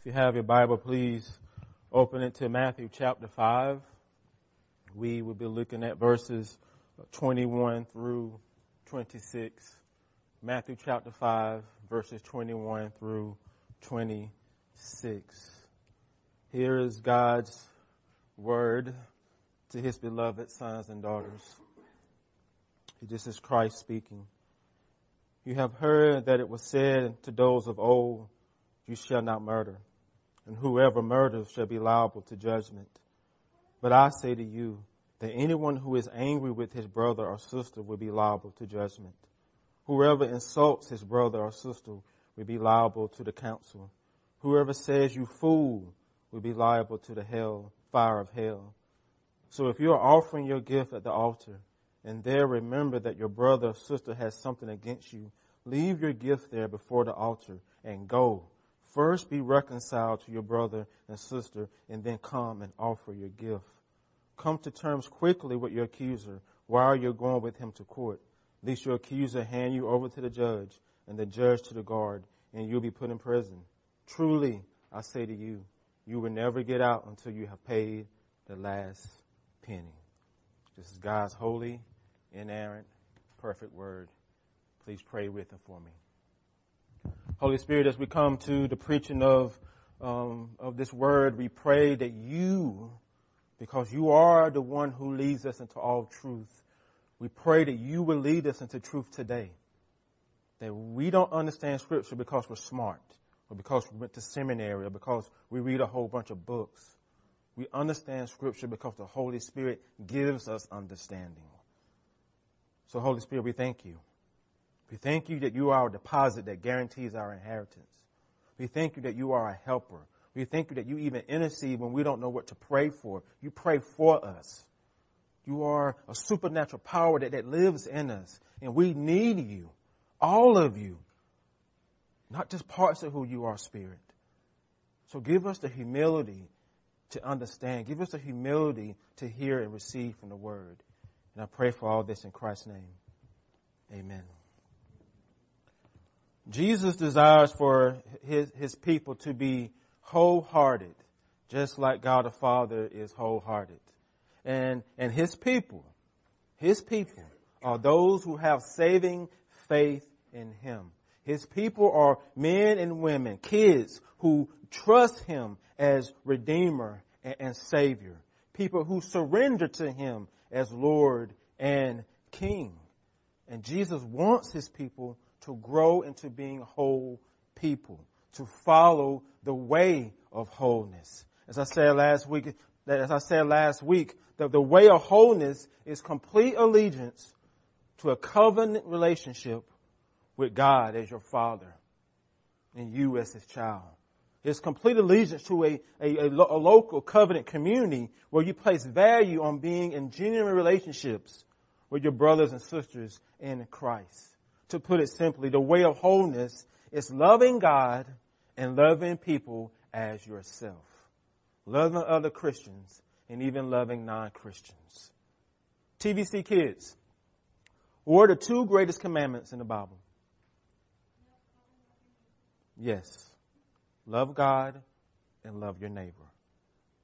If you have your Bible, please open it to Matthew chapter 5. We will be looking at verses 21 through 26. Matthew chapter 5, verses 21 through 26. Here is God's word to his beloved sons and daughters. This is Christ speaking. You have heard that it was said to those of old, you shall not murder, and whoever murders shall be liable to judgment. But I say to you that anyone who is angry with his brother or sister will be liable to judgment. Whoever insults his brother or sister will be liable to the council. Whoever says you fool will be liable to the hell, fire of hell. So if you are offering your gift at the altar and there remember that your brother or sister has something against you, leave your gift there before the altar and go. First be reconciled to your brother and sister and then come and offer your gift. Come to terms quickly with your accuser while you're going with him to court lest your accuser hand you over to the judge and the judge to the guard and you'll be put in prison. Truly, I say to you, you will never get out until you have paid the last penny. This is God's holy, inerrant, perfect word. Please pray with and for me. Holy Spirit, as we come to the preaching of um, of this word, we pray that you, because you are the one who leads us into all truth, we pray that you will lead us into truth today. That we don't understand scripture because we're smart or because we went to seminary or because we read a whole bunch of books. We understand scripture because the Holy Spirit gives us understanding. So Holy Spirit, we thank you. We thank you that you are a deposit that guarantees our inheritance. We thank you that you are a helper. We thank you that you even intercede when we don't know what to pray for. You pray for us. You are a supernatural power that, that lives in us. And we need you. All of you. Not just parts of who you are, Spirit. So give us the humility to understand. Give us the humility to hear and receive from the Word. And I pray for all this in Christ's name. Amen. Jesus desires for his, his people to be wholehearted, just like God the Father is wholehearted and, and his people, his people are those who have saving faith in him. His people are men and women, kids who trust him as Redeemer and, and Savior. People who surrender to him as Lord and King. And Jesus wants his people to grow into being whole people, to follow the way of wholeness. As I said last week, as I said last week, the, the way of wholeness is complete allegiance to a covenant relationship with God as your father and you as his child. It's complete allegiance to a, a, a, a, local covenant community where you place value on being in genuine relationships with your brothers and sisters in Christ. To put it simply, the way of wholeness is loving God and loving people as yourself. Loving other Christians and even loving non-Christians. TVC kids, what are the two greatest commandments in the Bible? Yes. Love God and love your neighbor.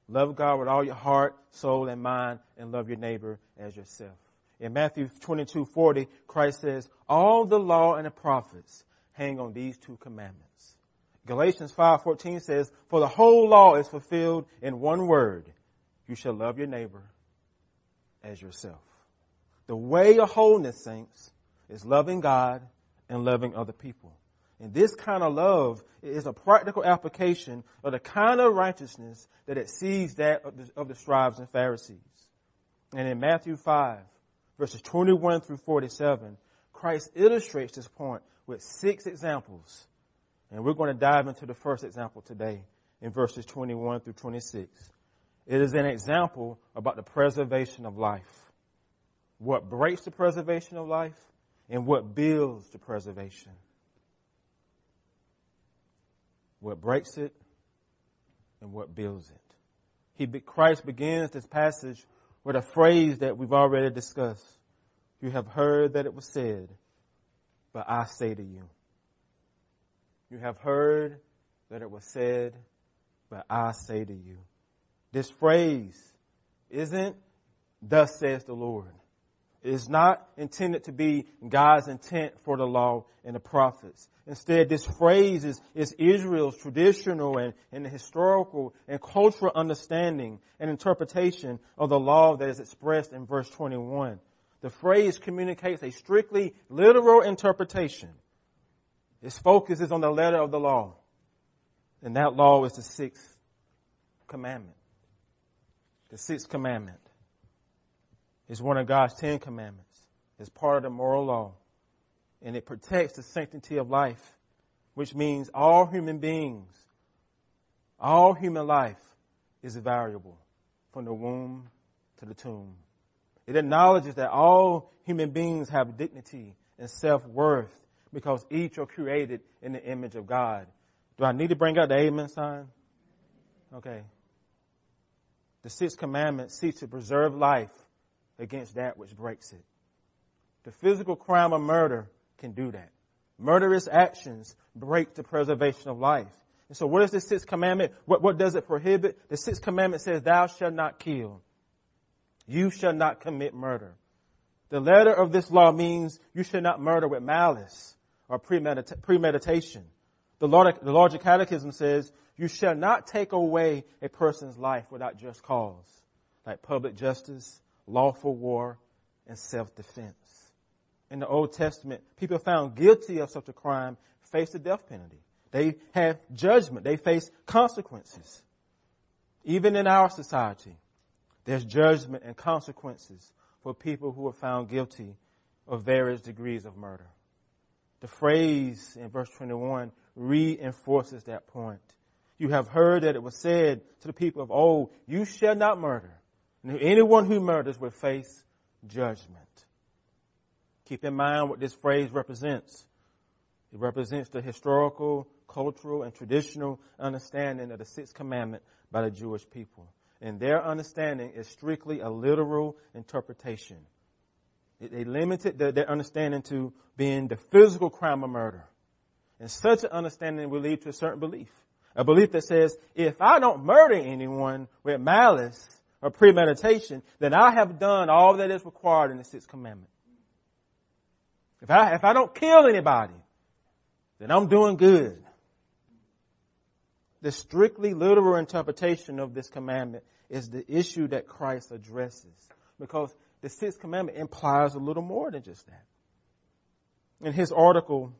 Love God with all your heart, soul, and mind, and love your neighbor as yourself. In Matthew 22, 40, Christ says, all the law and the prophets hang on these two commandments. Galatians 5:14 says, "For the whole law is fulfilled in one word: you shall love your neighbor as yourself. The way of wholeness, saints, is loving God and loving other people. And this kind of love is a practical application of the kind of righteousness that exceeds that of the, of the scribes and Pharisees. And in Matthew 5, verses 21 through 47, Christ illustrates this point with six examples. And we're going to dive into the first example today in verses 21 through 26. It is an example about the preservation of life. What breaks the preservation of life and what builds the preservation. What breaks it and what builds it. He, Christ begins this passage with a phrase that we've already discussed. You have heard that it was said, but I say to you. You have heard that it was said, but I say to you. This phrase isn't thus says the Lord. It is not intended to be God's intent for the law and the prophets. Instead, this phrase is, is Israel's traditional and, and historical and cultural understanding and interpretation of the law that is expressed in verse 21. The phrase communicates a strictly literal interpretation. Its focus is on the letter of the law. And that law is the sixth commandment. The sixth commandment is one of God's ten commandments. It's part of the moral law. And it protects the sanctity of life, which means all human beings, all human life is valuable from the womb to the tomb. It acknowledges that all human beings have dignity and self-worth because each are created in the image of God. Do I need to bring out the amen sign? Okay. The sixth commandment seeks to preserve life against that which breaks it. The physical crime of murder can do that. Murderous actions break the preservation of life. And so what is the sixth commandment? What, what does it prohibit? The sixth commandment says, thou shalt not kill. You shall not commit murder. The letter of this law means you should not murder with malice or premedita- premeditation. The the Lord's Catechism says you shall not take away a person's life without just cause, like public justice, lawful war, and self-defense. In the Old Testament, people found guilty of such a crime face the death penalty. They have judgment. They face consequences. Even in our society, there's judgment and consequences for people who are found guilty of various degrees of murder. The phrase in verse 21 reinforces that point. You have heard that it was said to the people of old, you shall not murder. And anyone who murders will face judgment. Keep in mind what this phrase represents. It represents the historical, cultural, and traditional understanding of the sixth commandment by the Jewish people and their understanding is strictly a literal interpretation. They limited their understanding to being the physical crime of murder. And such an understanding will lead to a certain belief. A belief that says, if I don't murder anyone with malice or premeditation, then I have done all that is required in the sixth commandment. If I, if I don't kill anybody, then I'm doing good the strictly literal interpretation of this commandment is the issue that Christ addresses. Because the sixth commandment implies a little more than just that. In his article,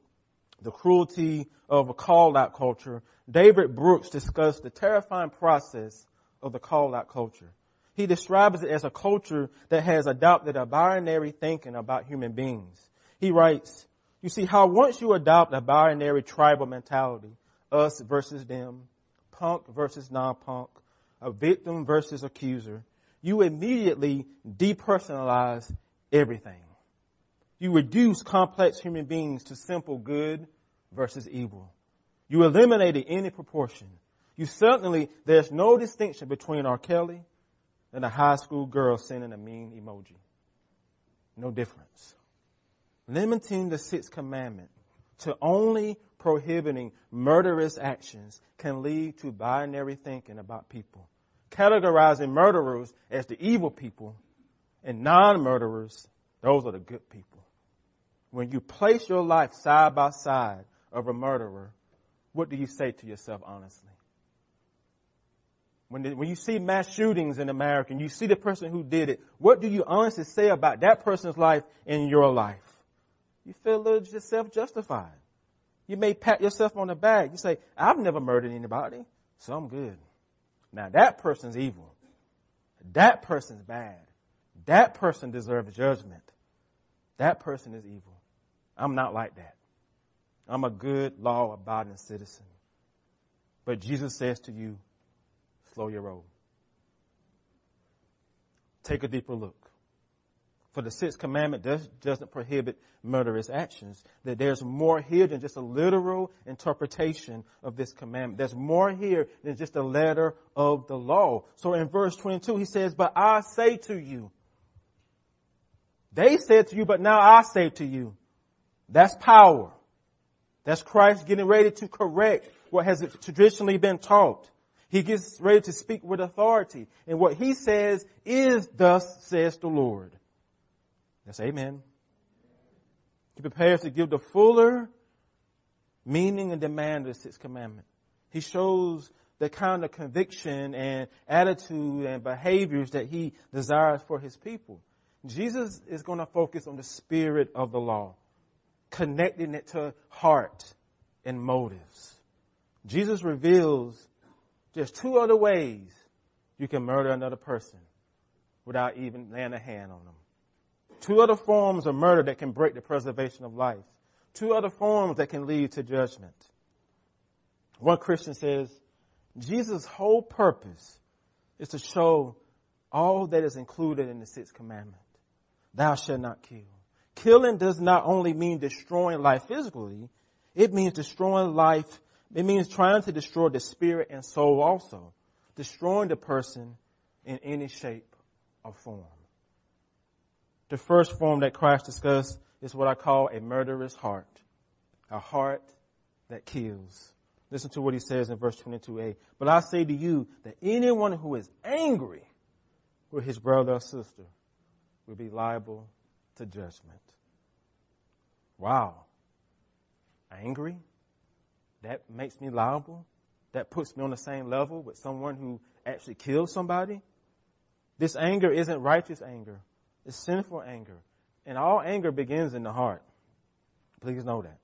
The Cruelty of a Call Out Culture, David Brooks discussed the terrifying process of the call out culture. He describes it as a culture that has adopted a binary thinking about human beings. He writes, you see how once you adopt a binary tribal mentality, us versus them, punk versus non-punk, a victim versus accuser, you immediately depersonalize everything. You reduce complex human beings to simple good versus evil. You eliminated any proportion. You certainly, there's no distinction between R. Kelly and a high school girl sending a mean emoji. No difference. Limiting the sixth commandment to only prohibiting murderous actions can lead to binary thinking about people. Categorizing murderers as the evil people and non-murderers, those are the good people. When you place your life side by side of a murderer, what do you say to yourself honestly? When, the, when you see mass shootings in America and you see the person who did it, what do you honestly say about that person's life and your life? You feel a little just self-justified. You may pat yourself on the back. You say, I've never murdered anybody, so I'm good. Now that person's evil. That person's bad. That person deserves judgment. That person is evil. I'm not like that. I'm a good law abiding citizen. But Jesus says to you, slow your roll. Take a deeper look. For the sixth commandment does, doesn't prohibit murderous actions. That there's more here than just a literal interpretation of this commandment. There's more here than just a letter of the law. So in verse 22, he says, but I say to you. They said to you, but now I say to you. That's power. That's Christ getting ready to correct what has traditionally been taught. He gets ready to speak with authority. And what he says is, thus says the Lord. Yes, amen. He prepares to give the fuller meaning and demand of the sixth commandment. He shows the kind of conviction and attitude and behaviors that he desires for his people. Jesus is going to focus on the spirit of the law, connecting it to heart and motives. Jesus reveals just two other ways you can murder another person without even laying a hand on them. Two other forms of murder that can break the preservation of life. Two other forms that can lead to judgment. One Christian says, Jesus' whole purpose is to show all that is included in the sixth commandment. Thou shalt not kill. Killing does not only mean destroying life physically, it means destroying life, it means trying to destroy the spirit and soul also. Destroying the person in any shape or form. The first form that Christ discussed is what I call a murderous heart. A heart that kills. Listen to what he says in verse 22a. But I say to you that anyone who is angry with his brother or sister will be liable to judgment. Wow. Angry? That makes me liable? That puts me on the same level with someone who actually killed somebody? This anger isn't righteous anger. It's sinful anger. And all anger begins in the heart. Please know that.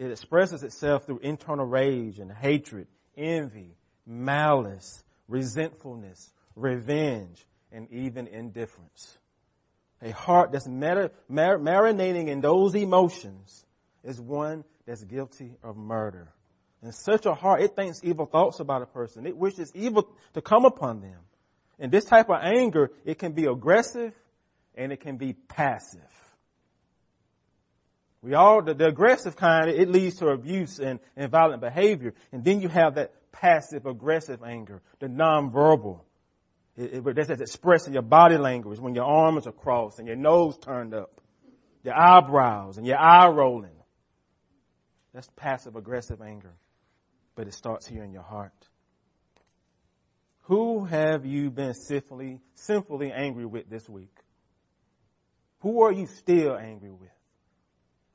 It expresses itself through internal rage and hatred, envy, malice, resentfulness, revenge, and even indifference. A heart that's mar- mar- marinating in those emotions is one that's guilty of murder. And such a heart, it thinks evil thoughts about a person. It wishes evil to come upon them. And this type of anger, it can be aggressive and it can be passive. We all, the, the aggressive kind, it leads to abuse and, and violent behavior. And then you have that passive aggressive anger, the nonverbal. It, it, that's expressed in your body language when your arms are crossed and your nose turned up, your eyebrows and your eye rolling. That's passive aggressive anger. But it starts here in your heart. Who have you been sinfully, sinfully angry with this week? Who are you still angry with?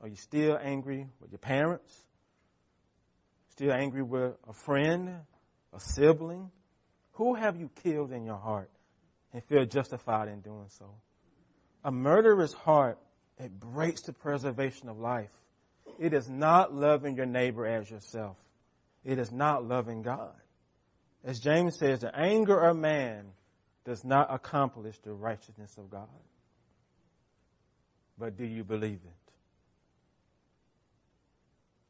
Are you still angry with your parents? Still angry with a friend, a sibling? Who have you killed in your heart and feel justified in doing so? A murderous heart, it breaks the preservation of life. It is not loving your neighbor as yourself. It is not loving God. As James says, the anger of man does not accomplish the righteousness of God. But do you believe it?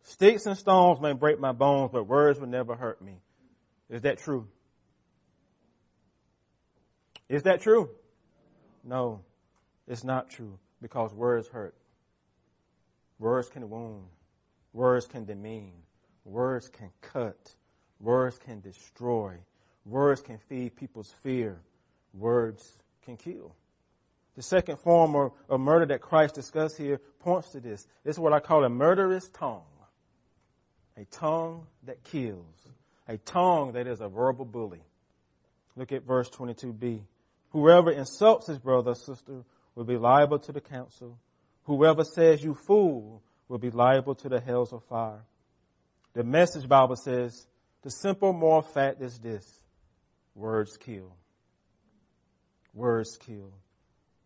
Sticks and stones may break my bones, but words will never hurt me. Is that true? Is that true? No, it's not true because words hurt. Words can wound. Words can demean. Words can cut. Words can destroy. Words can feed people's fear. Words can kill. The second form of, of murder that Christ discussed here points to this. This is what I call a murderous tongue. A tongue that kills. A tongue that is a verbal bully. Look at verse 22b. Whoever insults his brother or sister will be liable to the council. Whoever says you fool will be liable to the hells of fire. The message Bible says, the simple moral fact is this. Words kill. Words kill.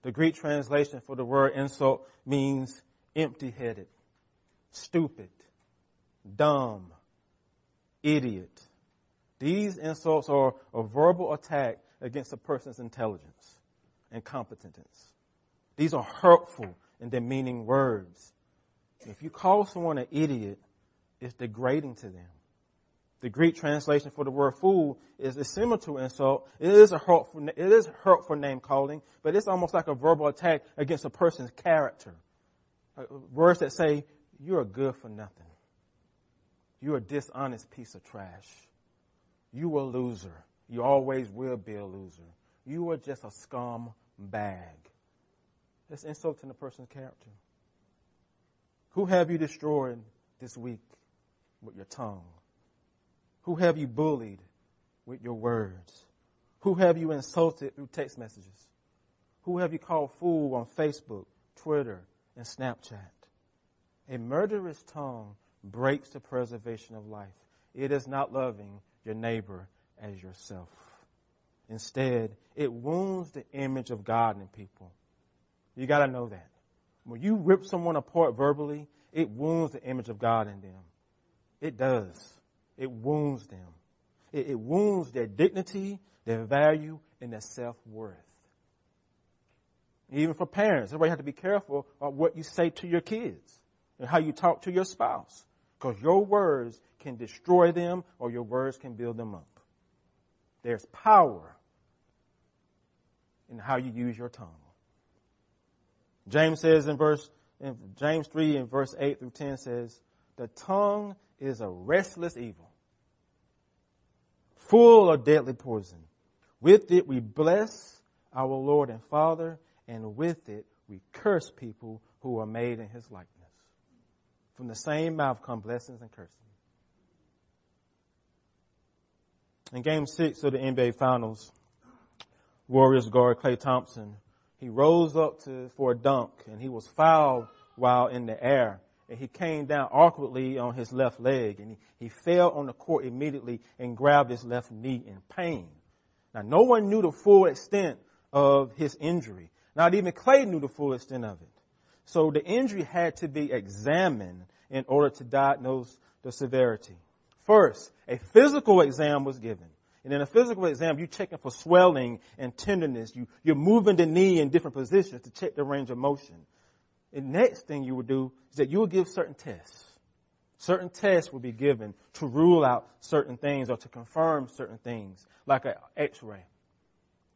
The Greek translation for the word insult means empty-headed, stupid, dumb, idiot. These insults are a verbal attack against a person's intelligence and competence. These are hurtful and demeaning words. If you call someone an idiot, it's degrading to them. The Greek translation for the word fool is, similar to insult. It is a hurtful, it is hurtful name calling, but it's almost like a verbal attack against a person's character. Uh, words that say, you're good for nothing. You're a dishonest piece of trash. You are a loser. You always will be a loser. You are just a scum bag. That's insulting a person's character. Who have you destroyed this week with your tongue? Who have you bullied with your words? Who have you insulted through text messages? Who have you called fool on Facebook, Twitter, and Snapchat? A murderous tongue breaks the preservation of life. It is not loving your neighbor as yourself. Instead, it wounds the image of God in people. You gotta know that. When you rip someone apart verbally, it wounds the image of God in them. It does. It wounds them. It, it wounds their dignity, their value, and their self-worth. Even for parents, everybody have to be careful of what you say to your kids and how you talk to your spouse. Because your words can destroy them or your words can build them up. There's power in how you use your tongue. James says in verse, in James 3 in verse 8 through 10 says, the tongue is a restless evil, full of deadly poison. With it we bless our Lord and Father, and with it we curse people who are made in his likeness. From the same mouth come blessings and cursing. In game six of the NBA finals, Warriors guard Klay Thompson, he rose up to, for a dunk and he was fouled while in the air and he came down awkwardly on his left leg and he, he fell on the court immediately and grabbed his left knee in pain. Now no one knew the full extent of his injury. Not even Klay knew the full extent of it. So the injury had to be examined in order to diagnose the severity. First, a physical exam was given. And in a physical exam, you're checking for swelling and tenderness. You, you're moving the knee in different positions to check the range of motion. The next thing you would do is that you will give certain tests. Certain tests will be given to rule out certain things or to confirm certain things, like an x-ray.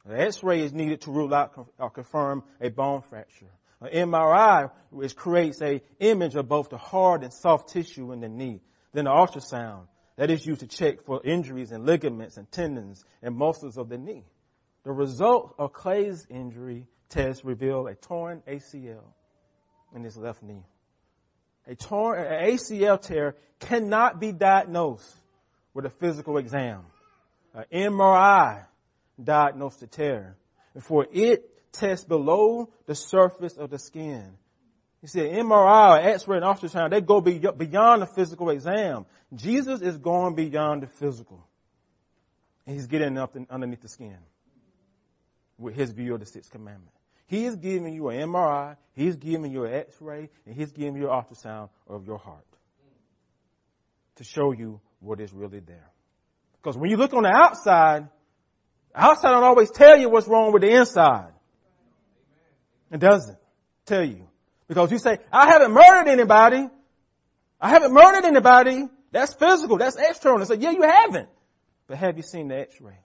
An x-ray is needed to rule out or confirm a bone fracture. An MRI, which creates a image of both the hard and soft tissue in the knee. Then the ultrasound, that is used to check for injuries in ligaments and tendons and muscles of the knee. The result of Klay's injury test revealed a torn ACL in his left knee. A torn an ACL tear cannot be diagnosed with a physical exam. An MRI diagnosed the tear. And for it tests below the surface of the skin. You see, MRI, X-ray, and ultrasound, they go beyond the physical exam. Jesus is going beyond the physical. And he's getting up underneath the skin with his view of the sixth commandment. He is giving you an MRI, he's giving you an x-ray, and he's giving you an ultrasound of your heart to show you what is really there. Because when you look on the outside, the outside don't always tell you what's wrong with the inside. It doesn't tell you. Because you say, I haven't murdered anybody. I haven't murdered anybody. That's physical. That's external. I say, yeah, you haven't. But have you seen the x-ray?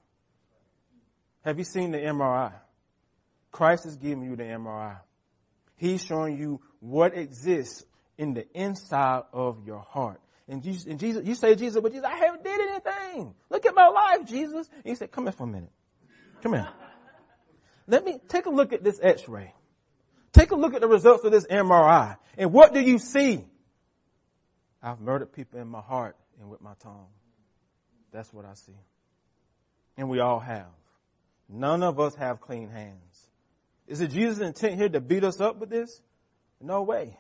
Have you seen the MRI? Christ is giving you the MRI. He's showing you what exists in the inside of your heart. And Jesus, and Jesus, you say, Jesus, but Jesus, I haven't did anything. Look at my life, Jesus. And he said, come here for a minute. Come here. Let me take a look at this x-ray. Take a look at the results of this MRI. And what do you see? I've murdered people in my heart and with my tongue. That's what I see. And we all have. None of us have clean hands. Is it Jesus' intent here to beat us up with this? No way.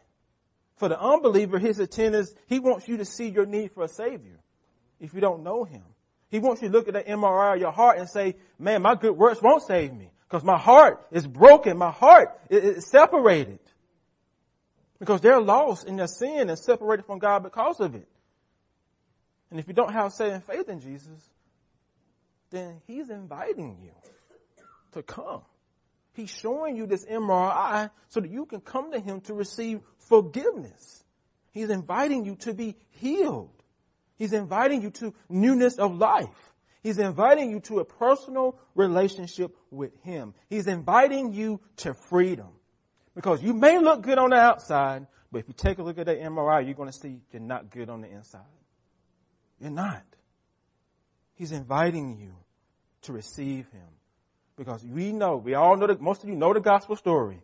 For the unbeliever, his intent is he wants you to see your need for a savior if you don't know him. He wants you to look at the MRI of your heart and say, man, my good works won't save me because my heart is broken. My heart is separated because they're lost in their sin and separated from God because of it. And if you don't have saving faith in Jesus, then he's inviting you to come. He's showing you this MRI so that you can come to him to receive forgiveness. He's inviting you to be healed. He's inviting you to newness of life. He's inviting you to a personal relationship with him. He's inviting you to freedom. Because you may look good on the outside, but if you take a look at that MRI, you're going to see you're not good on the inside. You're not. He's inviting you to receive him. Because we know, we all know that most of you know the gospel story.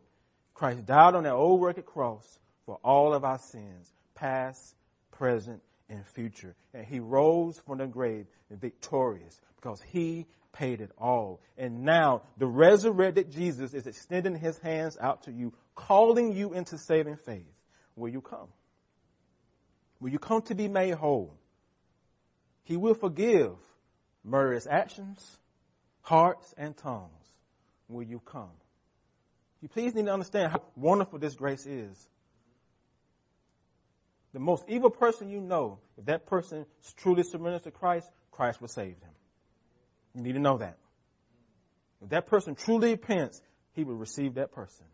Christ died on that old rugged cross for all of our sins, past, present, and future. And he rose from the grave victorious because he paid it all. And now the resurrected Jesus is extending his hands out to you, calling you into saving faith. Will you come? Will you come to be made whole? He will forgive murderous actions, hearts, and tongues. Will you come? You please need to understand how wonderful this grace is. The most evil person you know, if that person truly surrenders to Christ, Christ will save them. You need to know that. If that person truly repents, he will receive that person.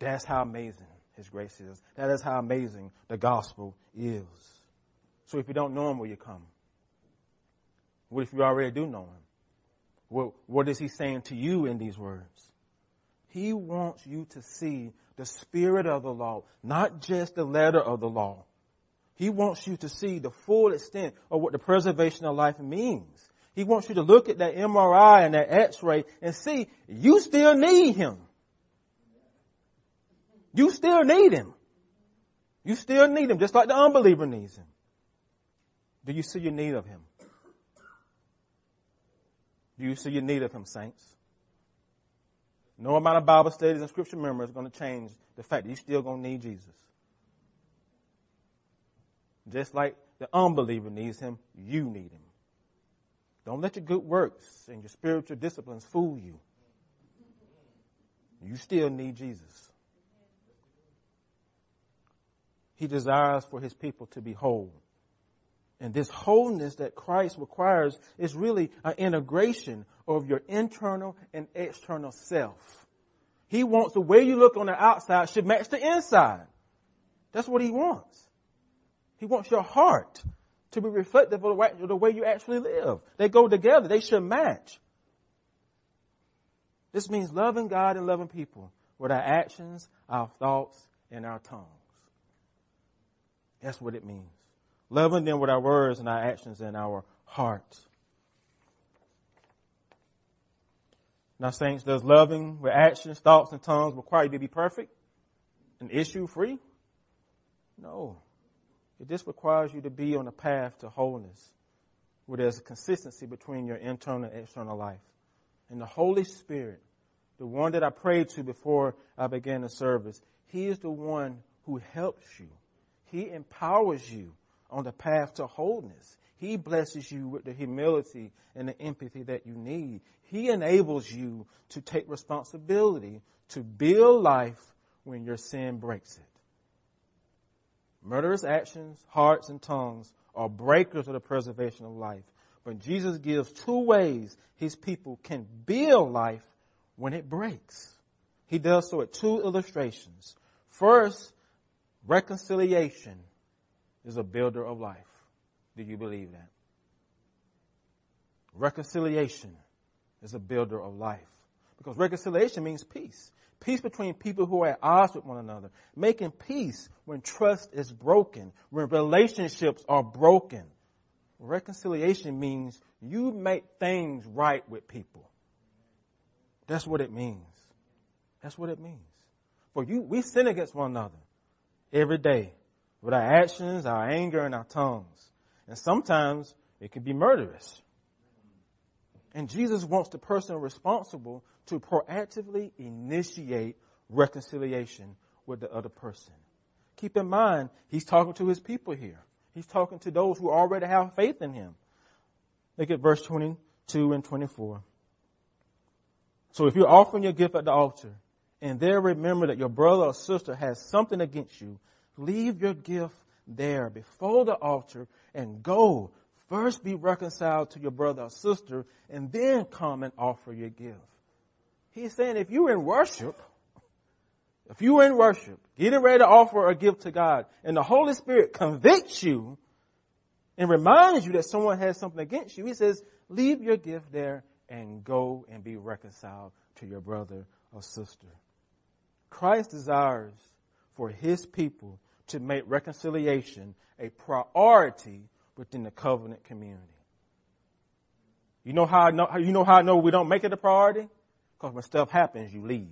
That's how amazing his grace is. That is how amazing the gospel is. So if you don't know him, will you come? What if you already do know him? What, what is he saying to you in these words? He wants you to see the spirit of the law, not just the letter of the law. He wants you to see the full extent of what the preservation of life means. He wants you to look at that MRI and that x-ray and see you still need him. You still need him. You still need him, just like the unbeliever needs him. Do you see your need of him? Do you see your need of him, saints? No amount of Bible studies and scripture memory is going to change the fact that you're still going to need Jesus. Just like the unbeliever needs him, you need him. Don't let your good works and your spiritual disciplines fool you. You still need Jesus. He desires for his people to be whole. And this wholeness that Christ requires is really an integration of your internal and external self. He wants the way you look on the outside should match the inside. That's what he wants. He wants your heart to be reflective of the way you actually live. They go together. They should match. This means loving God and loving people with our actions, our thoughts, and our tongues. That's what it means. Loving them with our words and our actions and our hearts. Now, saints, does loving with actions, thoughts, and tongues require you to be perfect and issue free? No. It just requires you to be on a path to wholeness where there's a consistency between your internal and external life. And the Holy Spirit, the one that I prayed to before I began the service, He is the one who helps you. He empowers you on the path to wholeness. He blesses you with the humility and the empathy that you need. He enables you to take responsibility to build life when your sin breaks it. Murderous actions, hearts, and tongues are breakers of the preservation of life. But Jesus gives two ways his people can build life when it breaks. He does so at two illustrations. First, reconciliation is a builder of life. Do you believe that? Reconciliation is a builder of life. Because reconciliation means peace. Peace between people who are at odds with one another. Making peace when trust is broken, when relationships are broken. Reconciliation means you make things right with people. That's what it means. That's what it means. For you, we sin against one another every day with our actions, our anger, and our tongues. And sometimes it can be murderous. And Jesus wants the person responsible to proactively initiate reconciliation with the other person. Keep in mind, he's talking to his people here. He's talking to those who already have faith in him. Look at verse 22 and 24. So if you're offering your gift at the altar and there remember that your brother or sister has something against you, leave your gift there before the altar and go First be reconciled to your brother or sister and then come and offer your gift. He's saying if you're in worship, if you're in worship, getting ready to offer a gift to God and the Holy Spirit convicts you and reminds you that someone has something against you, he says, leave your gift there and go and be reconciled to your brother or sister. Christ desires for his people to make reconciliation a priority within the covenant community. You know how I know, you know how I know we don't make it a priority? Because when stuff happens, you leave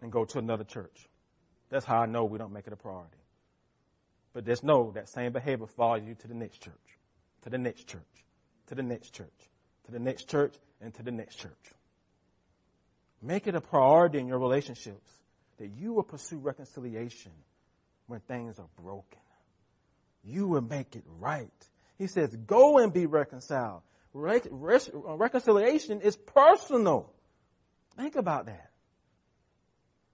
and go to another church. That's how I know we don't make it a priority. But just know that same behavior follows you to the next church, to the next church, to the next church, to the next church, and to the next church. Make it a priority in your relationships that you will pursue reconciliation when things are broken. You will make it right. He says, go and be reconciled. Re- res- uh, reconciliation is personal. Think about that.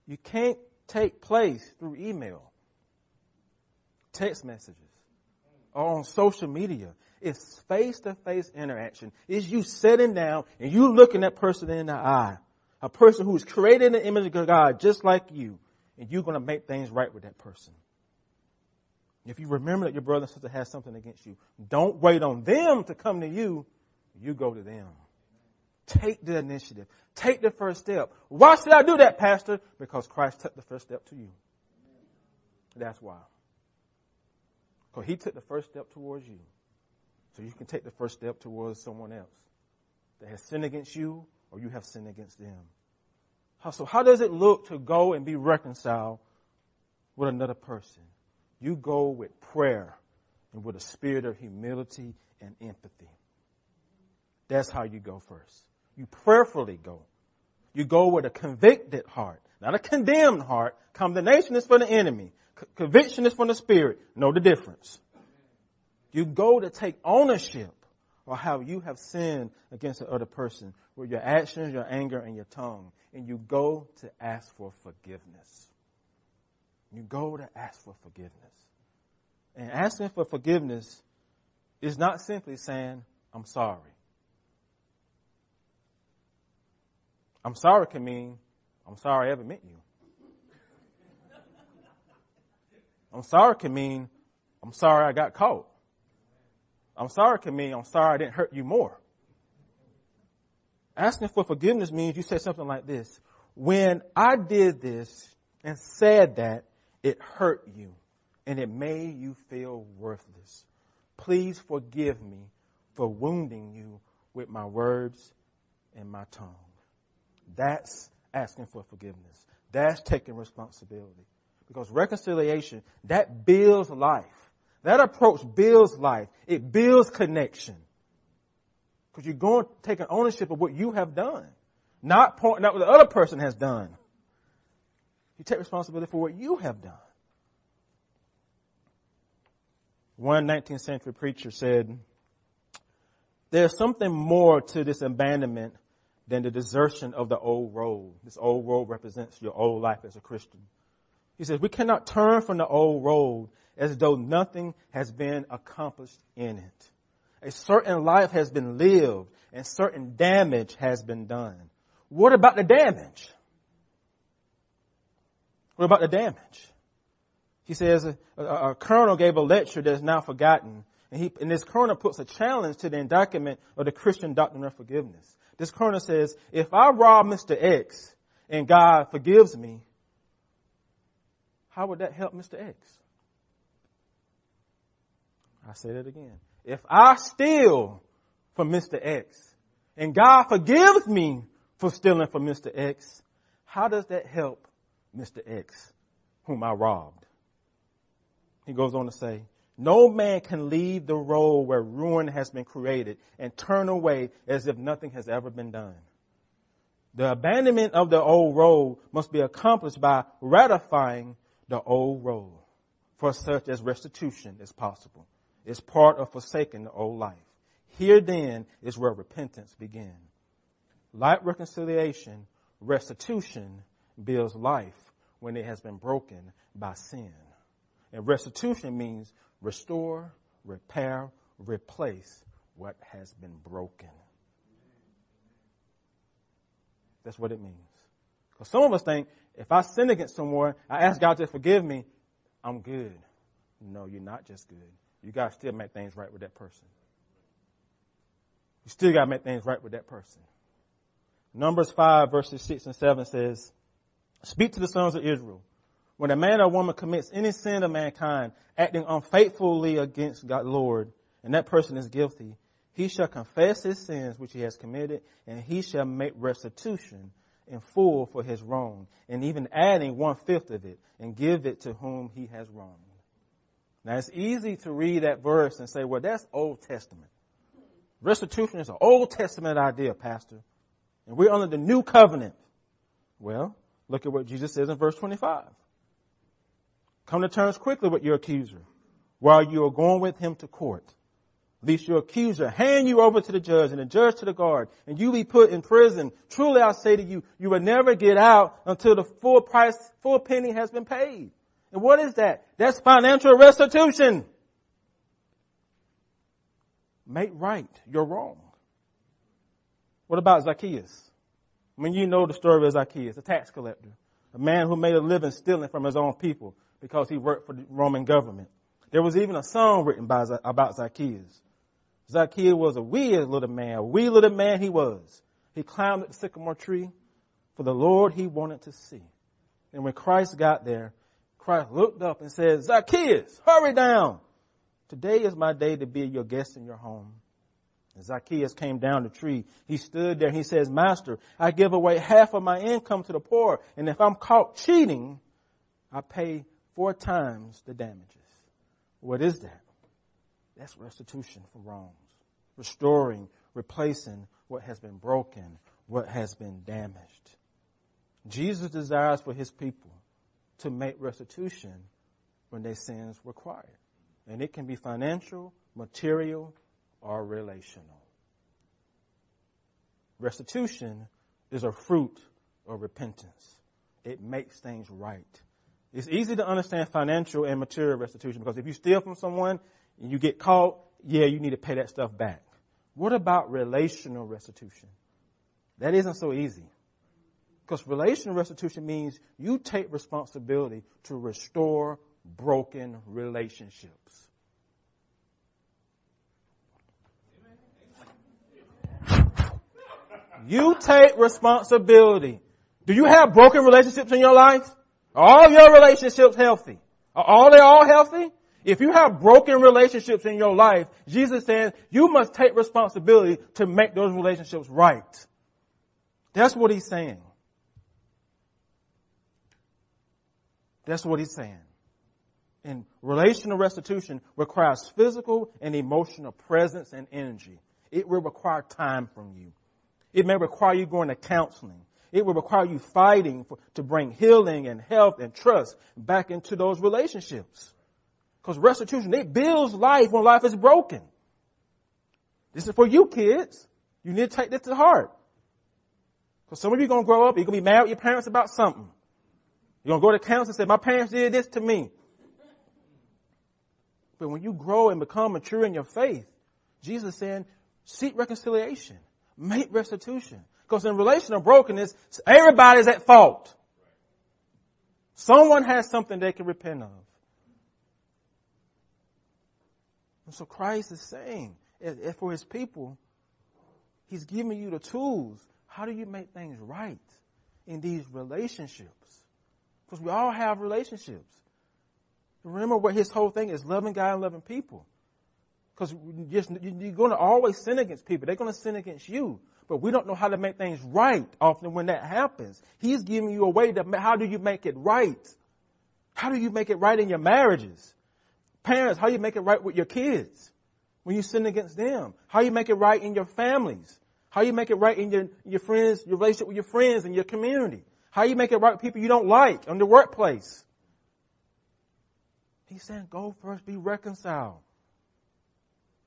You can't take place through email, text messages, or on social media. It's face to face interaction. It's you sitting down and you looking that person in the eye. A person who is created in the image of God just like you. And you're going to make things right with that person. If you remember that your brother and sister has something against you, don't wait on them to come to you. You go to them. Take the initiative. Take the first step. Why should I do that, Pastor? Because Christ took the first step to you. That's why. Because he took the first step towards you. So you can take the first step towards someone else that has sinned against you or you have sinned against them. So how does it look to go and be reconciled with another person? You go with prayer and with a spirit of humility and empathy. That's how you go first. You prayerfully go. You go with a convicted heart, not a condemned heart. Condemnation is for the enemy. conviction is for the spirit. Know the difference. You go to take ownership of how you have sinned against the other person with your actions, your anger, and your tongue. And you go to ask for forgiveness. You go to ask for forgiveness. And asking for forgiveness is not simply saying, I'm sorry. I'm sorry can mean, I'm sorry I ever met you. I'm sorry can mean, I'm sorry I got caught. I'm sorry can mean, I'm sorry I didn't hurt you more. Asking for forgiveness means you say something like this. When I did this and said that, it hurt you and it made you feel worthless. Please forgive me for wounding you with my words and my tongue. That's asking for forgiveness. That's taking responsibility. Because reconciliation, that builds life. That approach builds life. It builds connection. Because you're going taking ownership of what you have done. Not pointing out what the other person has done. You take responsibility for what you have done. One 19th century preacher said, there's something more to this abandonment than the desertion of the old road. This old road represents your old life as a Christian. He says, we cannot turn from the old road as though nothing has been accomplished in it. A certain life has been lived and certain damage has been done. What about the damage? What about the damage? He says a, a, a colonel gave a lecture that's now forgotten, and, he, and this colonel puts a challenge to the indictment of the Christian doctrine of forgiveness. This colonel says, if I rob Mr. X and God forgives me, how would that help Mr. X? I say that again. If I steal from Mr. X and God forgives me for stealing from Mr. X, how does that help Mr. X whom I robbed? He goes on to say, no man can leave the road where ruin has been created and turn away as if nothing has ever been done. The abandonment of the old road must be accomplished by ratifying the old road for such as restitution is possible is part of forsaking the old life. Here then is where repentance begins. Like reconciliation, restitution builds life when it has been broken by sin. And restitution means restore, repair, replace what has been broken. That's what it means. Because some of us think, if I sin against someone, I ask God to forgive me, I'm good. No, you're not just good you got to still make things right with that person. You still got to make things right with that person. Numbers 5 verses 6 and 7 says, Speak to the sons of Israel. When a man or woman commits any sin of mankind, acting unfaithfully against God Lord, and that person is guilty, he shall confess his sins which he has committed, and he shall make restitution in full for his wrong, and even adding one fifth of it, and give it to whom he has wronged. Now it's easy to read that verse and say, well, that's Old Testament. Restitution is an Old Testament idea, Pastor. And we're under the new covenant. Well, look at what Jesus says in verse 25. Come to terms quickly with your accuser while you are going with him to court. Lest your accuser hand you over to the judge and the judge to the guard and you be put in prison. Truly I say to you, you will never get out until the full price, full penny has been paid. And what is that? That's financial restitution. Make right your wrong. What about Zacchaeus? I mean, you know the story of Zacchaeus, a tax collector, a man who made a living stealing from his own people because he worked for the Roman government. There was even a song written by, about Zacchaeus. Zacchaeus was a wee little man, a wee little man he was. He climbed the sycamore tree for the Lord he wanted to see. And when Christ got there, Christ looked up and said, Zacchaeus, hurry down. Today is my day to be your guest in your home. Zacchaeus came down the tree. He stood there he says, Master, I give away half of my income to the poor. And if I'm caught cheating, I pay four times the damages. What is that? That's restitution for wrongs. Restoring, replacing what has been broken, what has been damaged. Jesus desires for his people to make restitution when their sins require. And it can be financial, material, or relational. Restitution is a fruit of repentance. It makes things right. It's easy to understand financial and material restitution because if you steal from someone and you get caught, yeah, you need to pay that stuff back. What about relational restitution? That isn't so easy. Because relational restitution means you take responsibility to restore broken relationships. You take responsibility. Do you have broken relationships in your life? Are all your relationships healthy? Are all they all healthy? If you have broken relationships in your life, Jesus says you must take responsibility to make those relationships right. That's what he's saying. That's what he's saying. And relational restitution requires physical and emotional presence and energy. It will require time from you. It may require you going to counseling. It will require you fighting for, to bring healing and health and trust back into those relationships. Because restitution, it builds life when life is broken. This is for you kids. You need to take this to heart. Because some of you are going to grow up, you're going to be mad at your parents about something. You're going to go to counseling and say, my parents did this to me. But when you grow and become mature in your faith, Jesus is saying, seek reconciliation, make restitution. Because in relational brokenness, everybody's at fault. Someone has something they can repent of. And so Christ is saying, for his people, he's giving you the tools. How do you make things right in these relationships? Because we all have relationships. Remember what his whole thing is loving God and loving people. Because you're going to always sin against people. They're going to sin against you. But we don't know how to make things right often when that happens. He's giving you a way to, how do you make it right? How do you make it right in your marriages? Parents, how do you make it right with your kids? When you sin against them? How do you make it right in your families? How do you make it right in your, your friends, your relationship with your friends and your community? How do you make it right with people you don't like in the workplace? He's saying, go first, be reconciled.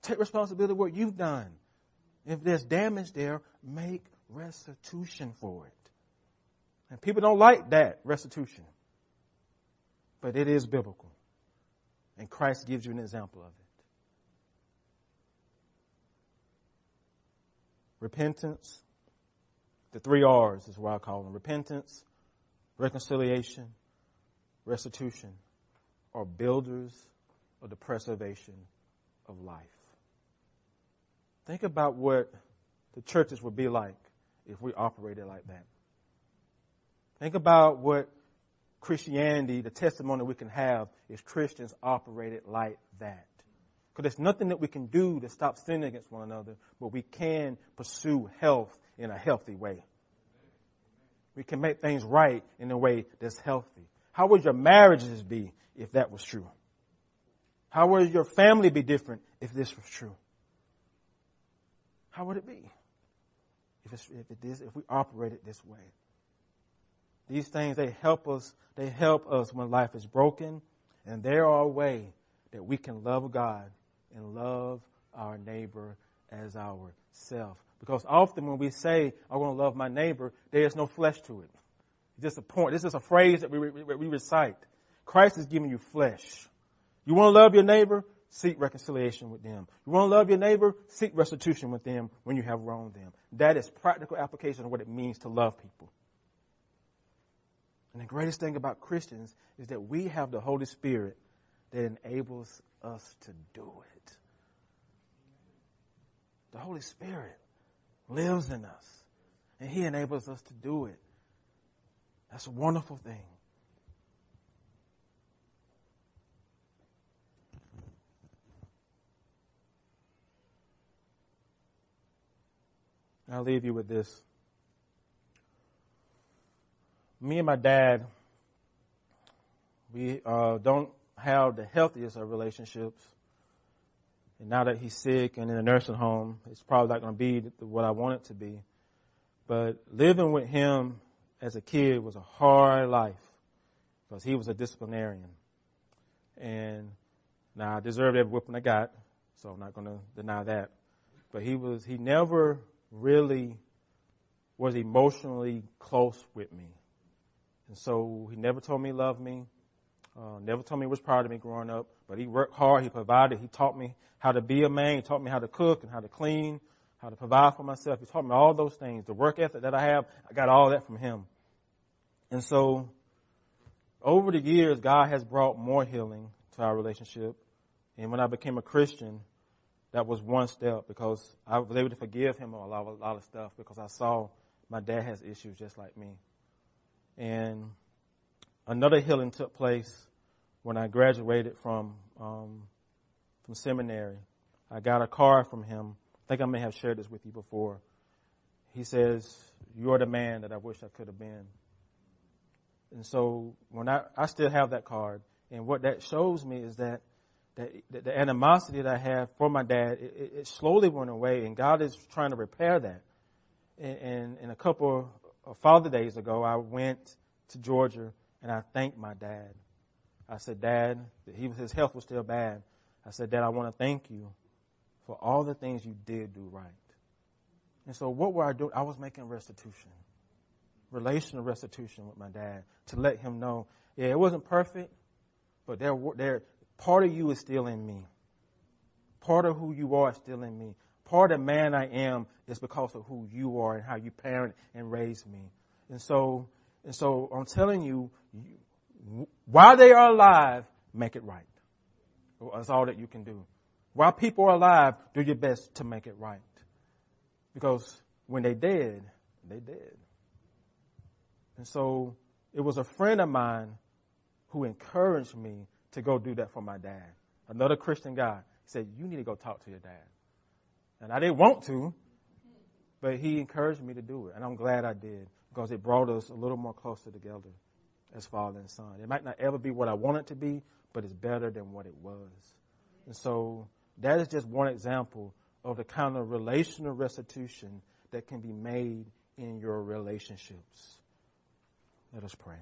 Take responsibility for what you've done. If there's damage there, make restitution for it. And people don't like that restitution. But it is biblical. And Christ gives you an example of it. Repentance, the three R's is what I call them. Repentance, reconciliation, restitution are builders of the preservation of life. Think about what the churches would be like if we operated like that. Think about what Christianity, the testimony we can have if Christians operated like that. Because there's nothing that we can do to stop sinning against one another, but we can pursue health in a healthy way. We can make things right in a way that's healthy. How would your marriages be if that was true? How would your family be different if this was true? How would it be if, if it is if we operated this way? These things they help us. They help us when life is broken, and they are a way that we can love God and love our neighbor as ourself. Because often when we say, I want to love my neighbor, there is no flesh to it. It's just a point. This is a phrase that we, we, we recite. Christ is giving you flesh. You want to love your neighbor? Seek reconciliation with them. You want to love your neighbor? Seek restitution with them when you have wronged them. That is practical application of what it means to love people. And the greatest thing about Christians is that we have the Holy Spirit that enables us to do it. The Holy Spirit lives in us and He enables us to do it. That's a wonderful thing. I'll leave you with this. Me and my dad, we uh, don't have the healthiest of relationships. And now that he's sick and in a nursing home, it's probably not going to be what I want it to be. But living with him as a kid was a hard life because he was a disciplinarian. And now I deserved every whipping I got, so I'm not going to deny that. But he was, he never really was emotionally close with me. And so he never told me he loved me. Uh, never told me he was proud of me growing up, but he worked hard. He provided. He taught me how to be a man. He taught me how to cook and how to clean, how to provide for myself. He taught me all those things. The work ethic that I have, I got all that from him. And so, over the years, God has brought more healing to our relationship. And when I became a Christian, that was one step because I was able to forgive him a lot, a lot of stuff because I saw my dad has issues just like me. And another healing took place when I graduated from um, from seminary. I got a card from him. I think I may have shared this with you before. He says, "You're the man that I wish I could have been." And so when I I still have that card, and what that shows me is that the animosity that I have for my dad, it, it, slowly went away, and God is trying to repair that. And, and, and a couple of Father Days ago, I went to Georgia and I thanked my dad. I said, Dad, he, his health was still bad. I said, Dad, I want to thank you for all the things you did do right. And so what were I doing? I was making restitution, relational restitution with my dad to let him know, yeah, it wasn't perfect, but there, there, Part of you is still in me. Part of who you are is still in me. Part of man I am is because of who you are and how you parent and raise me. And so, and so I'm telling you, you while they are alive, make it right. That's all that you can do. While people are alive, do your best to make it right. Because when they dead, they dead. And so it was a friend of mine who encouraged me to go do that for my dad. Another Christian guy said, you need to go talk to your dad. And I didn't want to, but he encouraged me to do it. And I'm glad I did because it brought us a little more closer together as father and son. It might not ever be what I want it to be, but it's better than what it was. And so that is just one example of the kind of relational restitution that can be made in your relationships. Let us pray.